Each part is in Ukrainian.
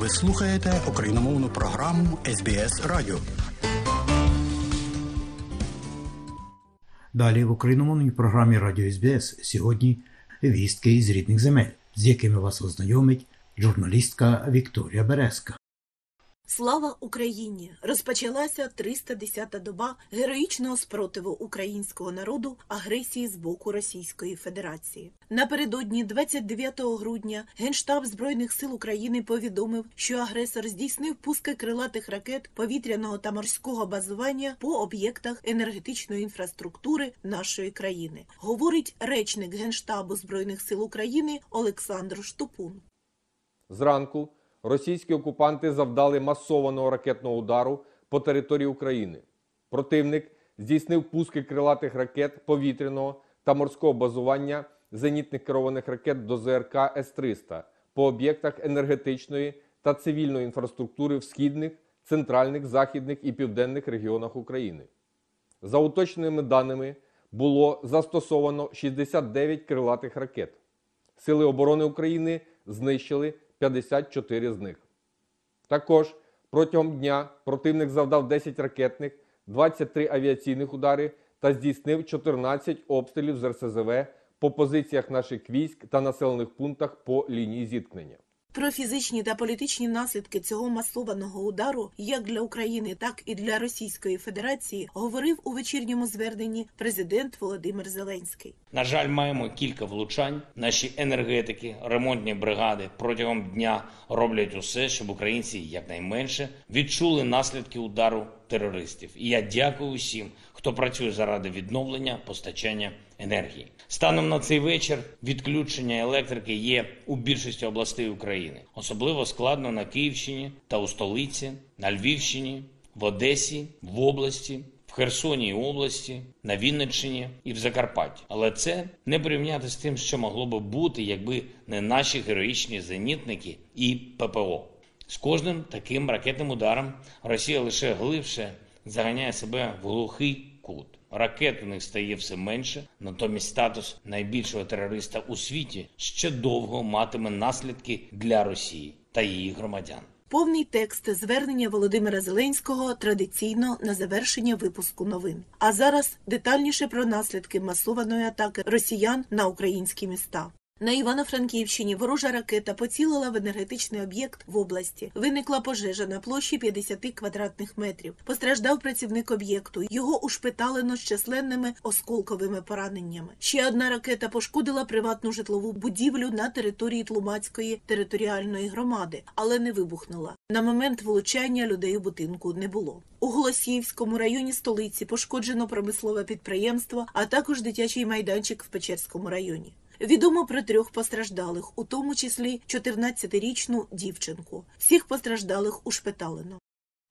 Ви слухаєте україномовну програму СБС Радіо. Далі в україномовній програмі Радіо СБС сьогодні вістки із рідних земель, з якими вас ознайомить журналістка Вікторія Березка. Слава Україні! Розпочалася 310-та доба героїчного спротиву українського народу агресії з боку Російської Федерації. Напередодні 29 грудня Генштаб Збройних сил України повідомив, що агресор здійснив пуски крилатих ракет повітряного та морського базування по об'єктах енергетичної інфраструктури нашої країни. Говорить речник Генштабу Збройних сил України Олександр Штупун. Зранку російські окупанти завдали масованого ракетного удару по території України. Противник здійснив пуски крилатих ракет повітряного та морського базування зенітних керованих ракет до ЗРК С-300 по об'єктах енергетичної та цивільної інфраструктури в східних, центральних, західних і південних регіонах України. За уточненими даними, було застосовано 69 крилатих ракет. Сили оборони України знищили 54 з них. Також протягом дня противник завдав 10 ракетних, 23 авіаційних удари та здійснив 14 обстрілів з РСЗВ по позиціях наших військ та населених пунктах по лінії зіткнення. Про фізичні та політичні наслідки цього масованого удару, як для України, так і для Російської Федерації, говорив у вечірньому зверненні президент Володимир Зеленський. На жаль, маємо кілька влучань. Наші енергетики, ремонтні бригади протягом дня роблять усе, щоб українці якнайменше відчули наслідки удару терористів. І я дякую усім, хто працює заради відновлення постачання енергії. Станом на цей вечір відключення електрики є у більшості областей України. Особливо складно на Київщині та у столиці, на Львівщині, в Одесі, в області. В Херсоній області, на Вінниччині і в Закарпатті, але це не порівняти з тим, що могло би бути, якби не наші героїчні зенітники і ППО. З кожним таким ракетним ударом Росія лише глибше заганяє себе в глухий кут. Ракет у них стає все менше, натомість статус найбільшого терориста у світі ще довго матиме наслідки для Росії та її громадян. Повний текст звернення Володимира Зеленського традиційно на завершення випуску новин. А зараз детальніше про наслідки масованої атаки росіян на українські міста. На Івано-Франківщині ворожа ракета поцілила в енергетичний об'єкт в області. Виникла пожежа на площі 50 квадратних метрів. Постраждав працівник об'єкту. Його ушпиталено з численними осколковими пораненнями. Ще одна ракета пошкодила приватну житлову будівлю на території Тлумацької територіальної громади, але не вибухнула. На момент влучання людей у будинку не було. У Голосіївському районі столиці пошкоджено промислове підприємство, а також дитячий майданчик в Печерському районі. Відомо про трьох постраждалих, у тому числі 14-річну дівчинку. Всіх постраждалих ушпиталено.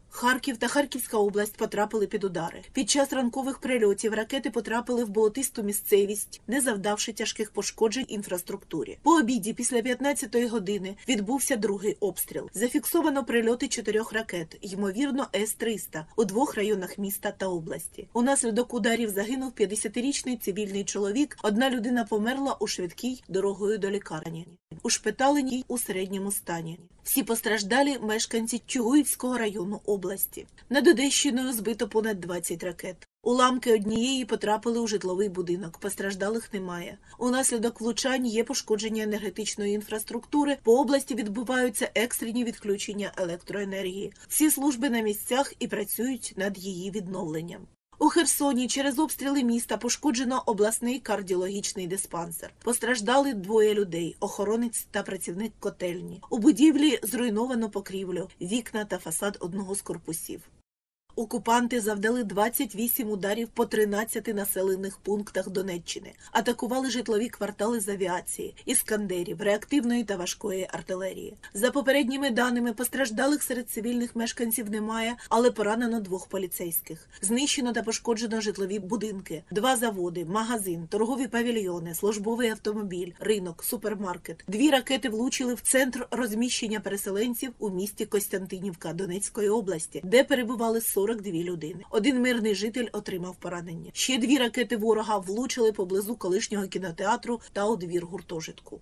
Харків та Харківська область потрапили під удари. Під час ранкових прильотів ракети потрапили в болотисту місцевість, не завдавши тяжких пошкоджень інфраструктурі. По обіді після 15-ї години відбувся другий обстріл. Зафіксовано прильоти чотирьох ракет, ймовірно, С-300 у двох районах міста та області. Унаслідок ударів загинув 50-річний цивільний чоловік. Одна людина померла у швидкій дорогою до лікарні. у Ушпиталені у середньому стані. Всі постраждалі мешканці Чугуївського району області. Над Одещиною збито понад 20 ракет. Уламки однієї потрапили у житловий будинок. Постраждалих немає. Унаслідок влучань є пошкодження енергетичної інфраструктури. По області відбуваються екстрені відключення електроенергії. Всі служби на місцях і працюють над її відновленням. У Херсоні через обстріли міста пошкоджено обласний кардіологічний диспансер. Постраждали двоє людей: охоронець та працівник котельні. У будівлі зруйновано покрівлю, вікна та фасад одного з корпусів. Окупанти завдали 28 ударів по 13 населених пунктах Донеччини, атакували житлові квартали з авіації, іскандерів, реактивної та важкої артилерії. За попередніми даними постраждалих серед цивільних мешканців немає, але поранено двох поліцейських. Знищено та пошкоджено житлові будинки, два заводи, магазин, торгові павільйони, службовий автомобіль, ринок, супермаркет. Дві ракети влучили в центр розміщення переселенців у місті Костянтинівка Донецької області, де перебували 40 42 людини. Один мирний житель отримав поранення. Ще дві ракети ворога влучили поблизу колишнього кінотеатру та у двір гуртожитку.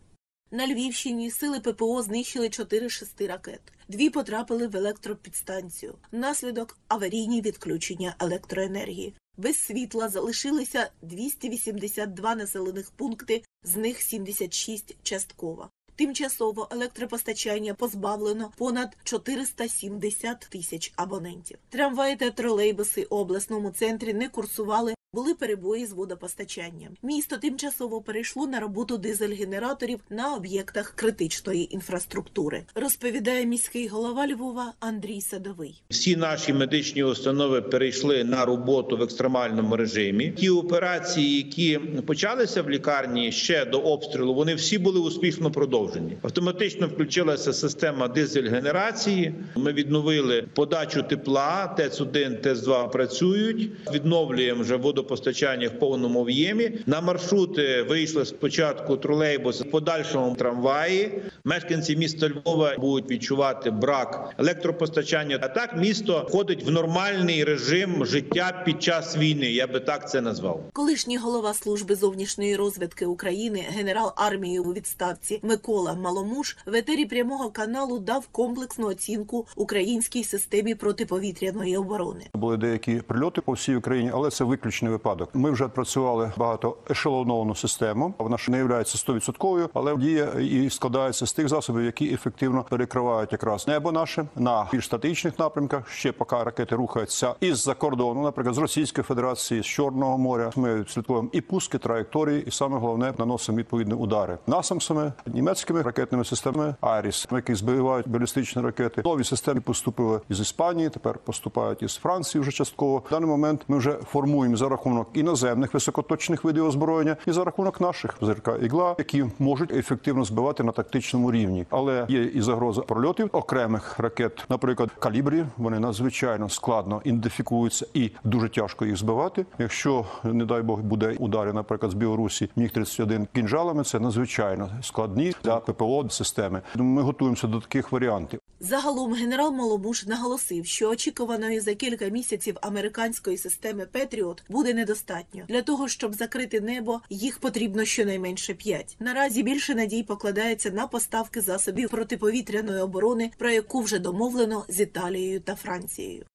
На Львівщині сили ППО знищили 4 шести ракет. Дві потрапили в електропідстанцію. Внаслідок аварійні відключення електроенергії. Без світла залишилися 282 населених пункти, з них 76 частково. Тимчасово електропостачання позбавлено понад 470 тисяч абонентів. Трамваї та тролейбуси у обласному центрі не курсували. Були перебої з водопостачанням. Місто тимчасово перейшло на роботу дизель-генераторів на об'єктах критичної інфраструктури, розповідає міський голова Львова Андрій Садовий. Всі наші медичні установи перейшли на роботу в екстремальному режимі. Ті операції, які почалися в лікарні ще до обстрілу, вони всі були успішно продовжені. Автоматично включилася система дизель-генерації. Ми відновили подачу тепла. ТЕЦ-1, ТЕЦ-2 працюють. Відновлюємо вже водопостачання в повному об'ємі. На маршрути вийшли спочатку тролейбус, в подальшому трамваї. Мешканці міста Львова будуть відчувати брак електропостачання. А так місто входить в нормальний режим життя під час війни. Я би так це назвав. Колишній голова служби зовнішньої розвідки України, генерал армії у відставці Микола Маломуш в етері прямого каналу дав комплексну оцінку українській системі протиповітряної оборони. Були деякі прильоти по всій Україні, але це виключний випадок. Ми вже працювали багато ешелоновану систему. Вона ж не є 100%, але діє і складається з тих засобів, які ефективно перекривають якраз небо наше на більш статичних напрямках. Ще поки ракети рухаються із-за кордону, наприклад, з Російської Федерації, з Чорного моря. Ми слідкуємо і пуски, траєкторії, і саме головне наносимо відповідні удари насамсами німецькими ракетними системами Айріс, які збивають балістичні ракети. Нові системи поступили із Іспанії. Тепер поступають із Франції вже частково. В даний момент ми вже формуємо за рахунок іноземних високоточних видів озброєння і за рахунок наших ЗРК ігла, які можуть ефективно збивати на тактичному рівні. Але є і загроза прольотів окремих ракет, наприклад, калібрі. Вони надзвичайно складно ідентифікуються і дуже тяжко їх збивати. Якщо не дай Бог буде удари, наприклад, з Білорусі міг 31 кінжалами, це надзвичайно складні для ППО системи. Ми готуємося до таких варіантів. Загалом генерал Маломуш наголосив, що очікуваної за кілька місяців американської системи Петріот буде недостатньо для того, щоб закрити небо. Їх потрібно щонайменше п'ять. Наразі більше надій покладається на поставки засобів протиповітряної оборони, про яку вже домовлено з Італією та Францією.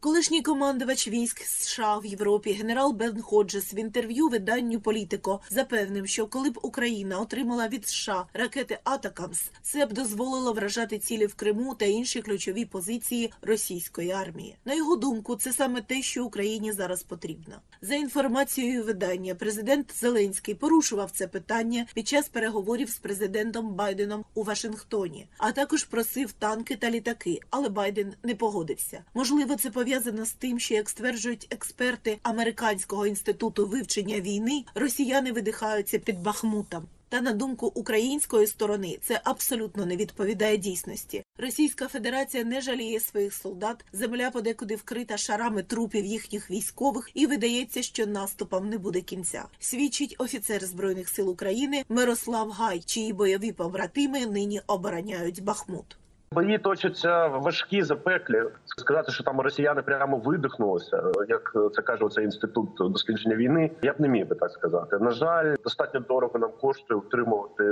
Колишній командувач військ США в Європі генерал Бен Ходжес в інтерв'ю виданню Політико запевнив, що коли б Україна отримала від США ракети Атакамс, це б дозволило вражати цілі в Криму та інші ключові позиції російської армії. На його думку, це саме те, що Україні зараз потрібно. За інформацією видання, президент Зеленський порушував це питання під час переговорів з президентом Байденом у Вашингтоні, а також просив танки та літаки, але Байден не погодився. Можливо, це пов'язано з тим, що як стверджують експерти американського інституту вивчення війни, росіяни видихаються під Бахмутом. Та на думку української сторони це абсолютно не відповідає дійсності. Російська Федерація не жаліє своїх солдат. Земля подекуди вкрита шарами трупів їхніх військових, і видається, що наступом не буде кінця. Свідчить офіцер збройних сил України Мирослав Гай, чиї бойові побратими нині обороняють Бахмут. Бої точаться важкі запеклі. Сказати, що там росіяни прямо видихнулися, як це каже цей інститут дослідження війни. Я б не міг би так сказати. На жаль, достатньо дорого нам коштує утримувати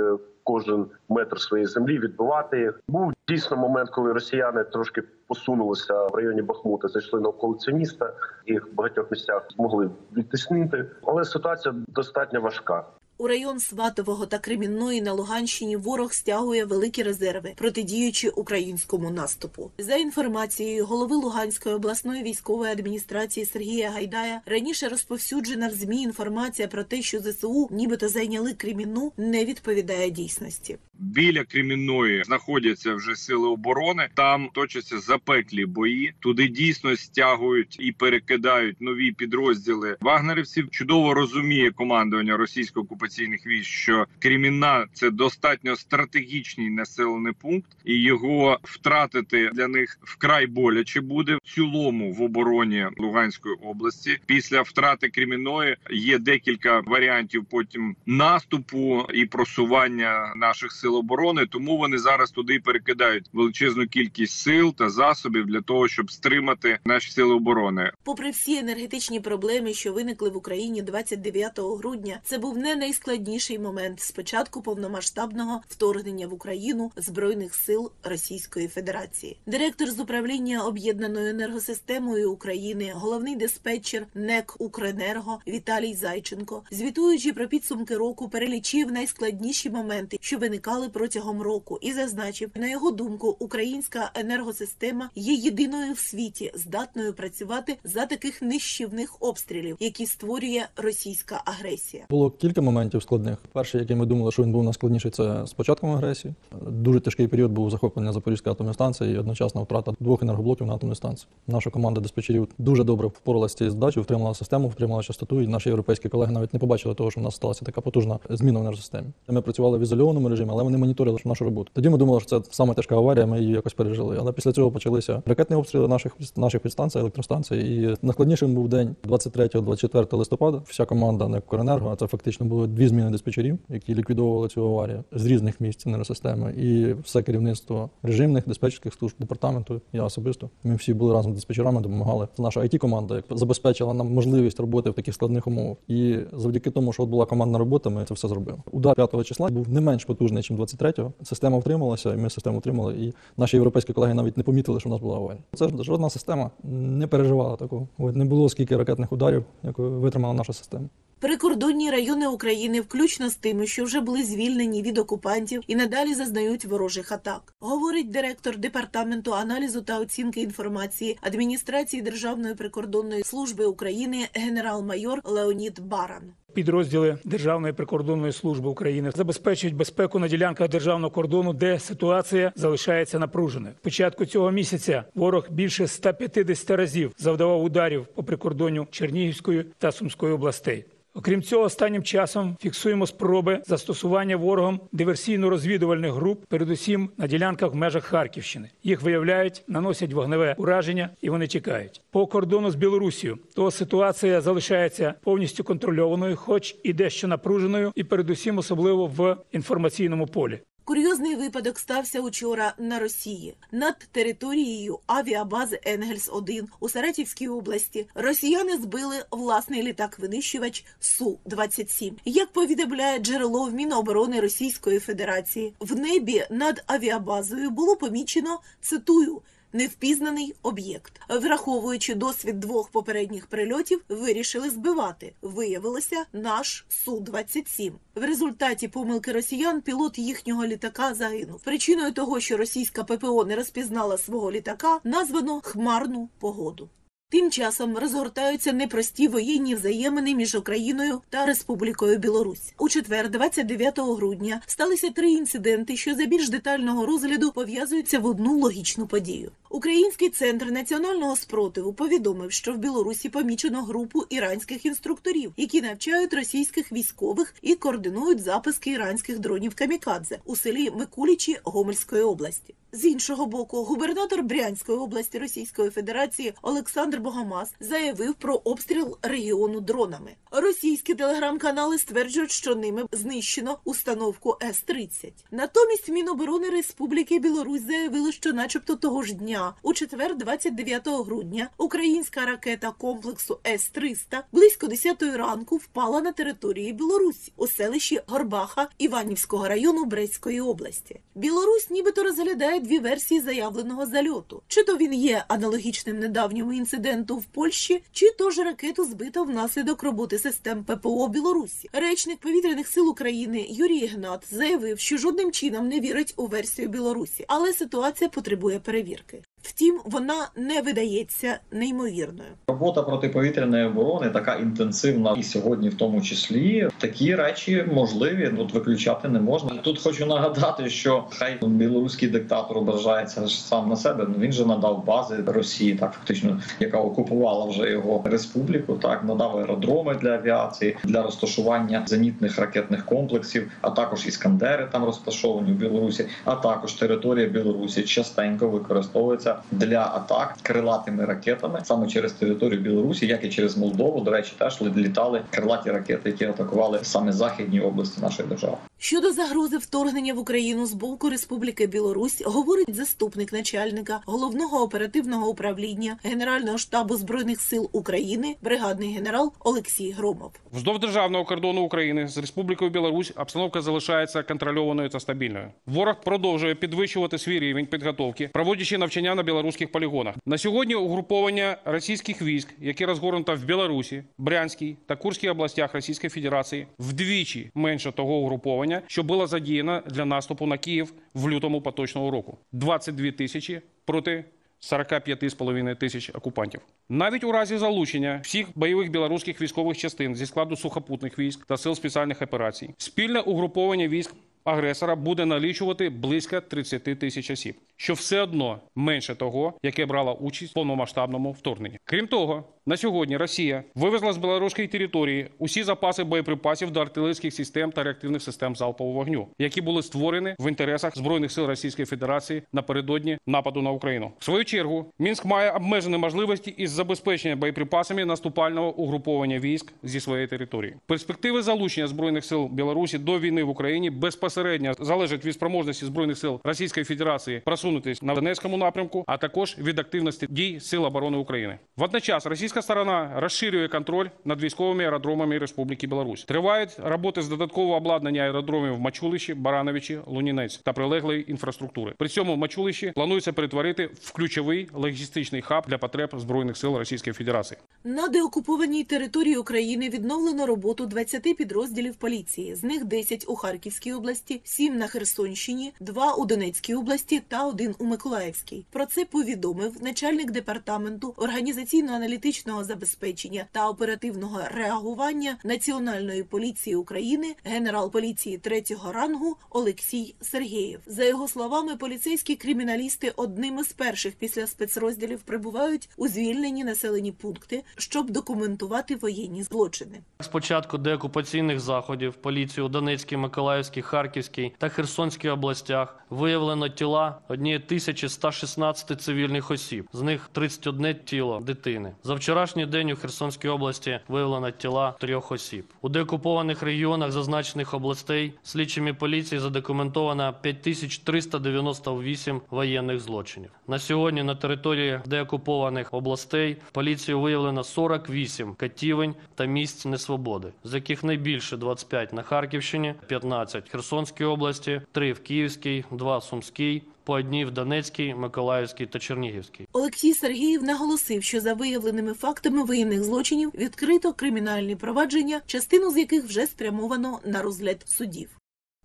кожен метр своєї землі, відбивати їх. Був дійсно момент, коли росіяни трошки посунулися в районі Бахмута, зайшли на околиці міста. Їх в багатьох місцях змогли відтиснити, але ситуація достатньо важка. У район Сватового та Кремінної на Луганщині ворог стягує великі резерви, протидіючи українському наступу. За інформацією голови Луганської обласної військової адміністрації Сергія Гайдая, раніше розповсюджена в змі інформація про те, що ЗСУ нібито зайняли Кремінну, не відповідає дійсності. Біля Кремінної знаходяться вже сили оборони. Там точаться запеклі бої. Туди дійсно стягують і перекидають нові підрозділи вагнерівців. Чудово розуміє командування російської окупаційних військ, що Кремінна – це достатньо стратегічний населений пункт, і його втратити для них вкрай боляче буде в цілому в обороні Луганської області. Після втрати Кремінної є декілька варіантів потім наступу і просування наших сил оборони. Тому вони зараз туди перекидають величезну кількість сил та засобів для того, щоб стримати наші сили оборони. Попри всі енергетичні проблеми, що виникли в Україні 29 грудня, це був не найскладніший момент з початку повномасштабного вторгнення в Україну збройних сил Російської Федерації. Директор з управління об'єднаною енергосистемою України, головний диспетчер НЕК Укренерго Віталій Зайченко, звітуючи про підсумки року, перелічив найскладніші моменти, що виникали протягом року, і зазначив, на його думку, українська енергосистема є єдиною в світі, здатною працювати за таких нищівних обстрілів, які створює російська агресія. Було кілька моментів складних. Перший, який ми думали, що він був найскладніший, це з початком агресії. Дуже тяжкий період був захоплення Запорізької атомної станції і одночасна втрата двох енергоблоків на атомній станції. Наша команда диспетчерів дуже добре впоралася з цією задачею, втримала систему, втримала частоту, і наші європейські колеги навіть не побачили того, що в нас сталася така потужна зміна в енергосистемі. Ми працювали в ізольованому режимі, але вони моніторили нашу роботу. Тоді ми думали, що це саме тяжка аварія, ми її якось пережили. Але після цього почалися ракетні обстріли наших наших підстанцій, електростанцій. І найскладнішим був день 23-24 листопада. Вся команда НЕК «Укренерго», а це фактично було дві зміни диспетчерів, які ліквідовували цю аварію з різних місць енергосистеми. І все керівництво режимних диспетчерських служб департаменту. Я особисто. Ми всі були разом з диспетчерами, допомагали. Наша it команда забезпечила нам можливість роботи в таких складних умовах. І завдяки тому, що от була командна робота, ми це все зробили. Удар 5 числа був не менш потужний, ніж 23-го. Система втрималася, і ми систему втримали. І наші європейські колеги навіть не помітили, що в нас була аварія. Це жодна система не переживала такого. От не було скільки ракетних ударів, як витримала наша система. Прикордонні райони України, включно з тими, що вже були звільнені від окупантів і надалі зазнають ворожих атак, говорить директор департаменту аналізу та оцінки інформації адміністрації Державної прикордонної служби України генерал-майор Леонід Баран. Підрозділи Державної прикордонної служби України забезпечують безпеку на ділянках державного кордону, де ситуація залишається напруженою. Початку цього місяця ворог більше 150 разів завдавав ударів по прикордонню Чернігівської та Сумської областей. Окрім цього, останнім часом фіксуємо спроби застосування ворогом диверсійно-розвідувальних груп, передусім на ділянках в межах Харківщини. Їх виявляють, наносять вогневе ураження і вони чекають. По кордону з Білорусією то ситуація залишається повністю контрольованою, хоч і дещо напруженою, і передусім особливо в інформаційному полі. Курйозний випадок стався учора на Росії над територією авіабази Енгельс 1 у Саратівській області. Росіяни збили власний літак-винищувач су 27 Як повідомляє джерело в Міноборони Російської Федерації, в небі над авіабазою було помічено цитую. Невпізнаний об'єкт, враховуючи досвід двох попередніх прильотів, вирішили збивати. Виявилося наш су 27 В результаті помилки росіян пілот їхнього літака загинув. Причиною того, що російська ППО не розпізнала свого літака, названо хмарну погоду. Тим часом розгортаються непрості воєнні взаємини між Україною та Республікою Білорусь. У четвер, 29 грудня, сталися три інциденти, що за більш детального розгляду пов'язуються в одну логічну подію. Український центр національного спротиву повідомив, що в Білорусі помічено групу іранських інструкторів, які навчають російських військових і координують запуски іранських дронів камікадзе у селі Микулічі Гомельської області. З іншого боку, губернатор Брянської області Російської Федерації Олександр Богомаз заявив про обстріл регіону дронами. Російські телеграм-канали стверджують, що ними знищено установку С-30. Натомість Міноборони Республіки Білорусь заявило, що, начебто, того ж дня, у четвер, 29 грудня, українська ракета комплексу С-300 близько 10 ранку впала на території Білорусі у селищі Горбаха Іванівського району Брестської області. Білорусь, нібито розглядає дві версії заявленого зальоту: чи то він є аналогічним недавньому інциденту в Польщі, чи то ж ракету збито внаслідок роботи систем ППО Білорусі. Речник повітряних сил України Юрій Ігнат заявив, що жодним чином не вірить у версію Білорусі, але ситуація потребує перевірки. Втім, вона не видається неймовірною. Робота протиповітряної оборони така інтенсивна, і сьогодні, в тому числі, такі речі можливі. Тут виключати не можна. Тут хочу нагадати, що хай білоруський диктатор ображається сам на себе. Ну він же надав бази Росії, так фактично, яка окупувала вже його республіку. Так надав аеродроми для авіації для розташування зенітних ракетних комплексів, а також іскандери там розташовані в Білорусі, а також територія Білорусі частенько використовується для атак крилатими ракетами саме через територію Білорусі, як і через Молдову. До речі, теж літали крилаті ракети, які атакували саме західні області нашої держави. Щодо загрози вторгнення в Україну з боку Республіки Білорусь говорить заступник начальника головного оперативного управління Генерального штабу збройних сил України, бригадний генерал Олексій Громов. Вздовж державного кордону України з Республікою Білорусь обстановка залишається контрольованою та стабільною. Ворог продовжує підвищувати свій рівень підготовки, проводячи навчання на білоруських полігонах. На сьогодні угруповання російських військ, які розгорнуто в Білорусі, Брянській та Курській областях Російської Федерації, вдвічі менше того угруповання, що було задіяно для наступу на Київ в лютому поточного року. 22 тисячі проти 45,5 тисяч окупантів. Навіть у разі залучення всіх бойових білоруських військових частин зі складу сухопутних військ та сил спеціальних операцій, спільне угруповання військ агресора буде налічувати близько 30 тисяч осіб, що все одно менше того, яке брала участь в повномасштабному вторгненні. Крім того, на сьогодні Росія вивезла з білоруської території усі запаси боєприпасів до артилерійських систем та реактивних систем залпового вогню, які були створені в інтересах збройних сил Російської Федерації напередодні нападу на Україну. В свою чергу Мінськ має обмежені можливості із забезпечення боєприпасами наступального угруповання військ зі своєї території. Перспективи залучення збройних сил Білорусі до війни в Україні безпосередньо залежать від спроможності збройних сил Російської Федерації просунутись на Донецькому напрямку, а також від активності дій Сил оборони України. Водночас російська сторона розширює контроль над військовими аеродромами Республіки Білорусь. Тривають роботи з додаткового обладнання аеродромів в Мачулищі, Барановичі, Лунінець та прилеглої інфраструктури. При цьому Мачулищі планується перетворити в ключовий логістичний хаб для потреб збройних сил Російської Федерації. На деокупованій території України відновлено роботу 20 підрозділів поліції. З них 10 у Харківській області, 7 на Херсонщині, 2 у Донецькій області та 1 у Миколаївській. Про це повідомив начальник департаменту організаційно-аналітичного забезпечення та оперативного реагування Національної поліції України генерал поліції третього рангу Олексій Сергєєв. За його словами, поліцейські криміналісти одними з перших після спецрозділів прибувають у звільнені населені пункти, щоб документувати воєнні злочини. З початку деокупаційних заходів поліції у Донецькій, Миколаївській, Харківській та Херсонській областях виявлено тіла 1116 цивільних осіб, з них 31 тіло дитини. За вчорашній день у Херсонській області виявлено тіла трьох осіб. У деокупованих регіонах зазначених областей слідчими поліції задокументовано 5398 воєнних злочинів. На сьогодні на території деокупованих областей поліцією виявлено 48 катівень та місць несвободи, з яких найбільше 25 на Харківщині, 15 в Херсонській області, 3 в Київській, 2 в Сумській, по одній в Донецькій, Миколаївській та Чернігівській. Олексій Сергіїв наголосив, що за виявленими фактами воєнних злочинів відкрито кримінальні провадження, частину з яких вже спрямовано на розгляд судів.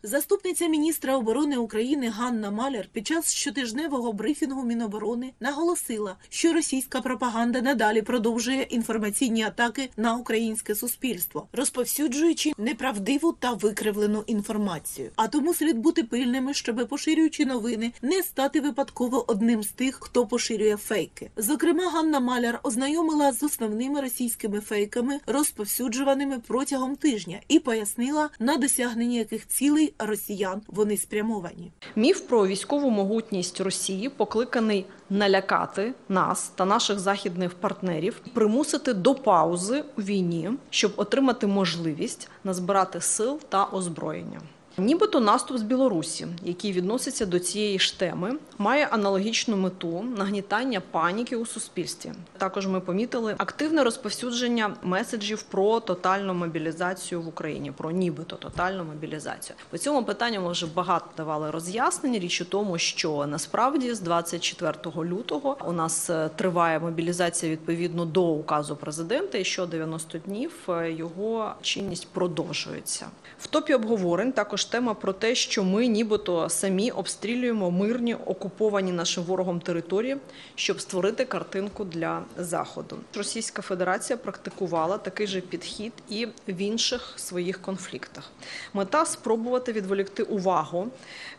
Заступниця міністра оборони України Ганна Маляр під час щотижневого брифінгу Міноборони наголосила, що російська пропаганда надалі продовжує інформаційні атаки на українське суспільство, розповсюджуючи неправдиву та викривлену інформацію. А тому слід бути пильними, щоб поширюючи новини, не стати випадково одним з тих, хто поширює фейки. Зокрема, Ганна Маляр ознайомила з основними російськими фейками, розповсюджуваними протягом тижня, і пояснила на досягнення яких цілей росіян вони спрямовані. Міф про військову могутність Росії покликаний налякати нас та наших західних партнерів, примусити до паузи у війні, щоб отримати можливість назбирати сил та озброєння. Нібито наступ з Білорусі, який відноситься до цієї ж теми, має аналогічну мету нагнітання паніки у суспільстві. Також ми помітили активне розповсюдження меседжів про тотальну мобілізацію в Україні, про нібито тотальну мобілізацію. По цьому питанню ми вже багато давали роз'яснень. Річ у тому, що насправді з 24 лютого у нас е, триває мобілізація відповідно до указу президента, і що 90 днів е, його чинність продовжується. В топі обговорень також тема про те, що ми нібито самі обстрілюємо мирні окуповані нашим ворогом території, щоб створити картинку для заходу. Російська Федерація практикувала такий же підхід і в інших своїх конфліктах. Мета спробувати відволікти увагу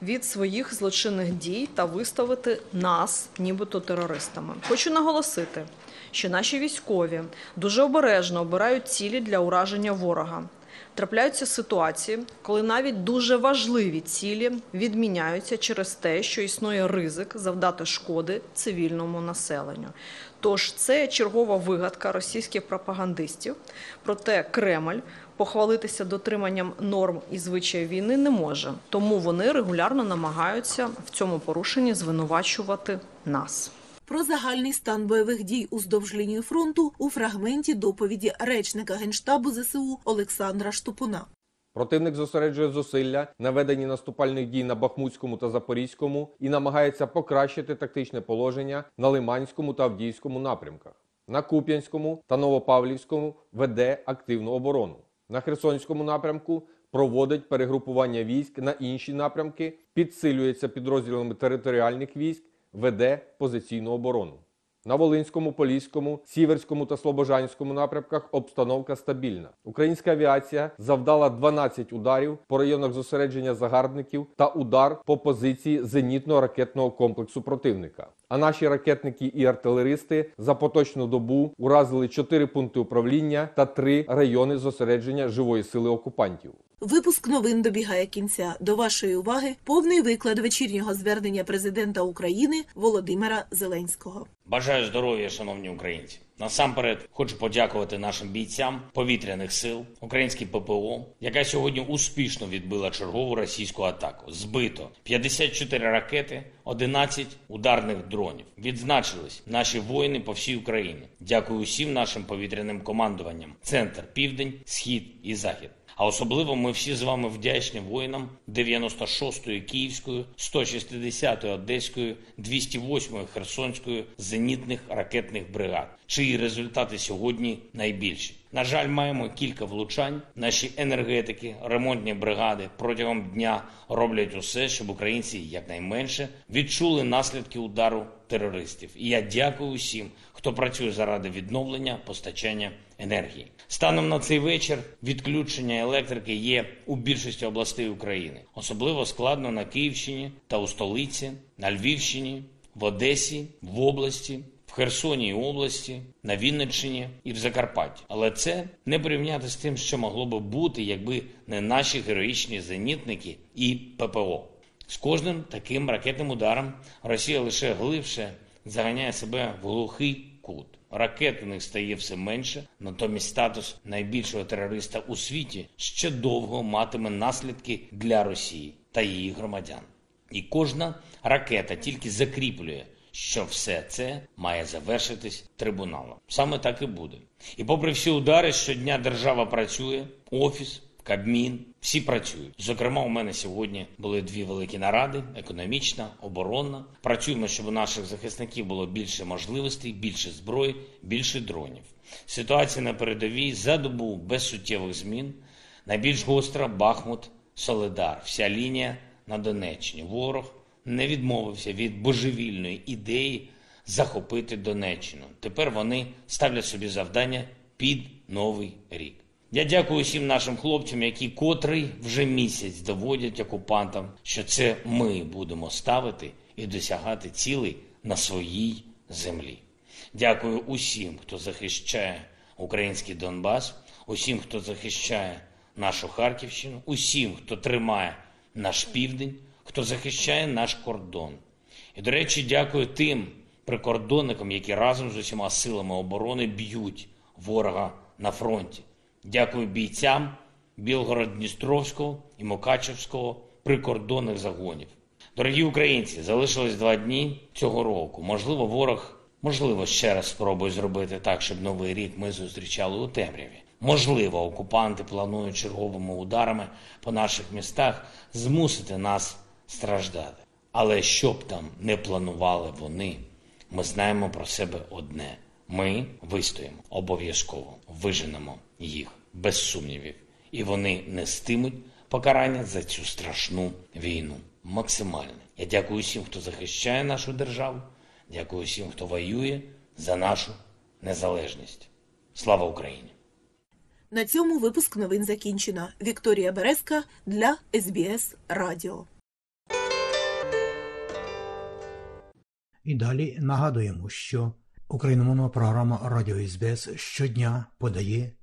від своїх злочинних дій та виставити нас, нібито терористами. Хочу наголосити, що наші військові дуже обережно обирають цілі для ураження ворога. Трапляються ситуації, коли навіть дуже важливі цілі відміняються через те, що існує ризик завдати шкоди цивільному населенню. Тож це чергова вигадка російських пропагандистів. Проте Кремль похвалитися дотриманням норм і звичаїв війни не може. Тому вони регулярно намагаються в цьому порушенні звинувачувати нас. Про загальний стан бойових дій уздовж лінії фронту у фрагменті доповіді речника Генштабу ЗСУ Олександра Штупуна. Противник зосереджує зусилля на веденні наступальних дій на Бахмутському та Запорізькому і намагається покращити тактичне положення на Лиманському та Авдіївському напрямках. На Куп'янському та Новопавлівському веде активну оборону. На Херсонському напрямку проводить перегрупування військ на інші напрямки, підсилюється підрозділами територіальних військ, веде позиційну оборону. На Волинському, Поліському, Сіверському та Слобожанському напрямках обстановка стабільна. Українська авіація завдала 12 ударів по районах зосередження загарбників та удар по позиції зенітно-ракетного комплексу противника. А наші ракетники і артилеристи за поточну добу уразили 4 пункти управління та 3 райони зосередження живої сили окупантів. Випуск новин добігає кінця. До вашої уваги повний виклад вечірнього звернення президента України Володимира Зеленського. Бажаю здоров'я, шановні українці. Насамперед хочу подякувати нашим бійцям повітряних сил, українській ППО, яка сьогодні успішно відбила чергову російську атаку. Збито 54 ракети, 11 ударних дронів. Відзначились наші воїни по всій Україні. Дякую усім нашим повітряним командуванням. Центр, південь, схід і захід. А особливо ми всі з вами вдячні воїнам 96-ї Київської, 160-ї Одеської, 208-ї Херсонської зенітних ракетних бригад, чиї результати сьогодні найбільші. На жаль, маємо кілька влучань. Наші енергетики, ремонтні бригади протягом дня роблять усе, щоб українці якнайменше відчули наслідки удару терористів. І я дякую усім, хто працює заради відновлення постачання енергії. Станом на цей вечір відключення електрики є у більшості областей України. Особливо складно на Київщині та у столиці, на Львівщині, в Одесі, в області. В Херсоні області, на Вінниччині і в Закарпатті. Але це не порівняти з тим, що могло би бути, якби не наші героїчні зенітники і ППО. З кожним таким ракетним ударом Росія лише глибше заганяє себе в глухий кут. Ракет у них стає все менше, натомість статус найбільшого терориста у світі ще довго матиме наслідки для Росії та її громадян. І кожна ракета тільки закріплює, що все це має завершитись трибуналом. Саме так і буде. І попри всі удари, щодня держава працює, офіс. Кабмін, всі працюють. Зокрема, у мене сьогодні були дві великі наради: економічна, оборонна. Працюємо, щоб у наших захисників було більше можливостей, більше зброї, більше дронів. Ситуація на передовій за добу без суттєвих змін. Найбільш гостра Бахмут, Соледар. Вся лінія на Донеччині. Ворог не відмовився від божевільної ідеї захопити Донеччину. Тепер вони ставлять собі завдання під новий рік. Я дякую всім нашим хлопцям, які котрий вже місяць доводять окупантам, що це ми будемо ставити і досягати цілей на своїй землі. Дякую усім, хто захищає український Донбас, усім, хто захищає нашу Харківщину, усім, хто тримає наш південь, хто захищає наш кордон. І, до речі, дякую тим прикордонникам, які разом з усіма силами оборони б'ють ворога на фронті. Дякую бійцям Білгород-Дністровського і Мукачевського прикордонних загонів. Дорогі українці, залишилось два дні цього року. Можливо, ворог, можливо, ще раз спробує зробити так, щоб новий рік ми зустрічали у темряві. Можливо, окупанти планують черговими ударами по наших містах змусити нас страждати. Але що б там не планували вони, ми знаємо про себе одне: ми вистоїмо обов'язково, виженемо їх без сумнівів, і вони нестимуть покарання за цю страшну війну. Максимальне. Я дякую всім, хто захищає нашу державу. Дякую всім, хто воює за нашу незалежність. Слава Україні! На цьому випуск новин закінчено. Вікторія Березка для СБС Радіо. І далі нагадуємо, що україномовна програма Радіо СБС щодня подає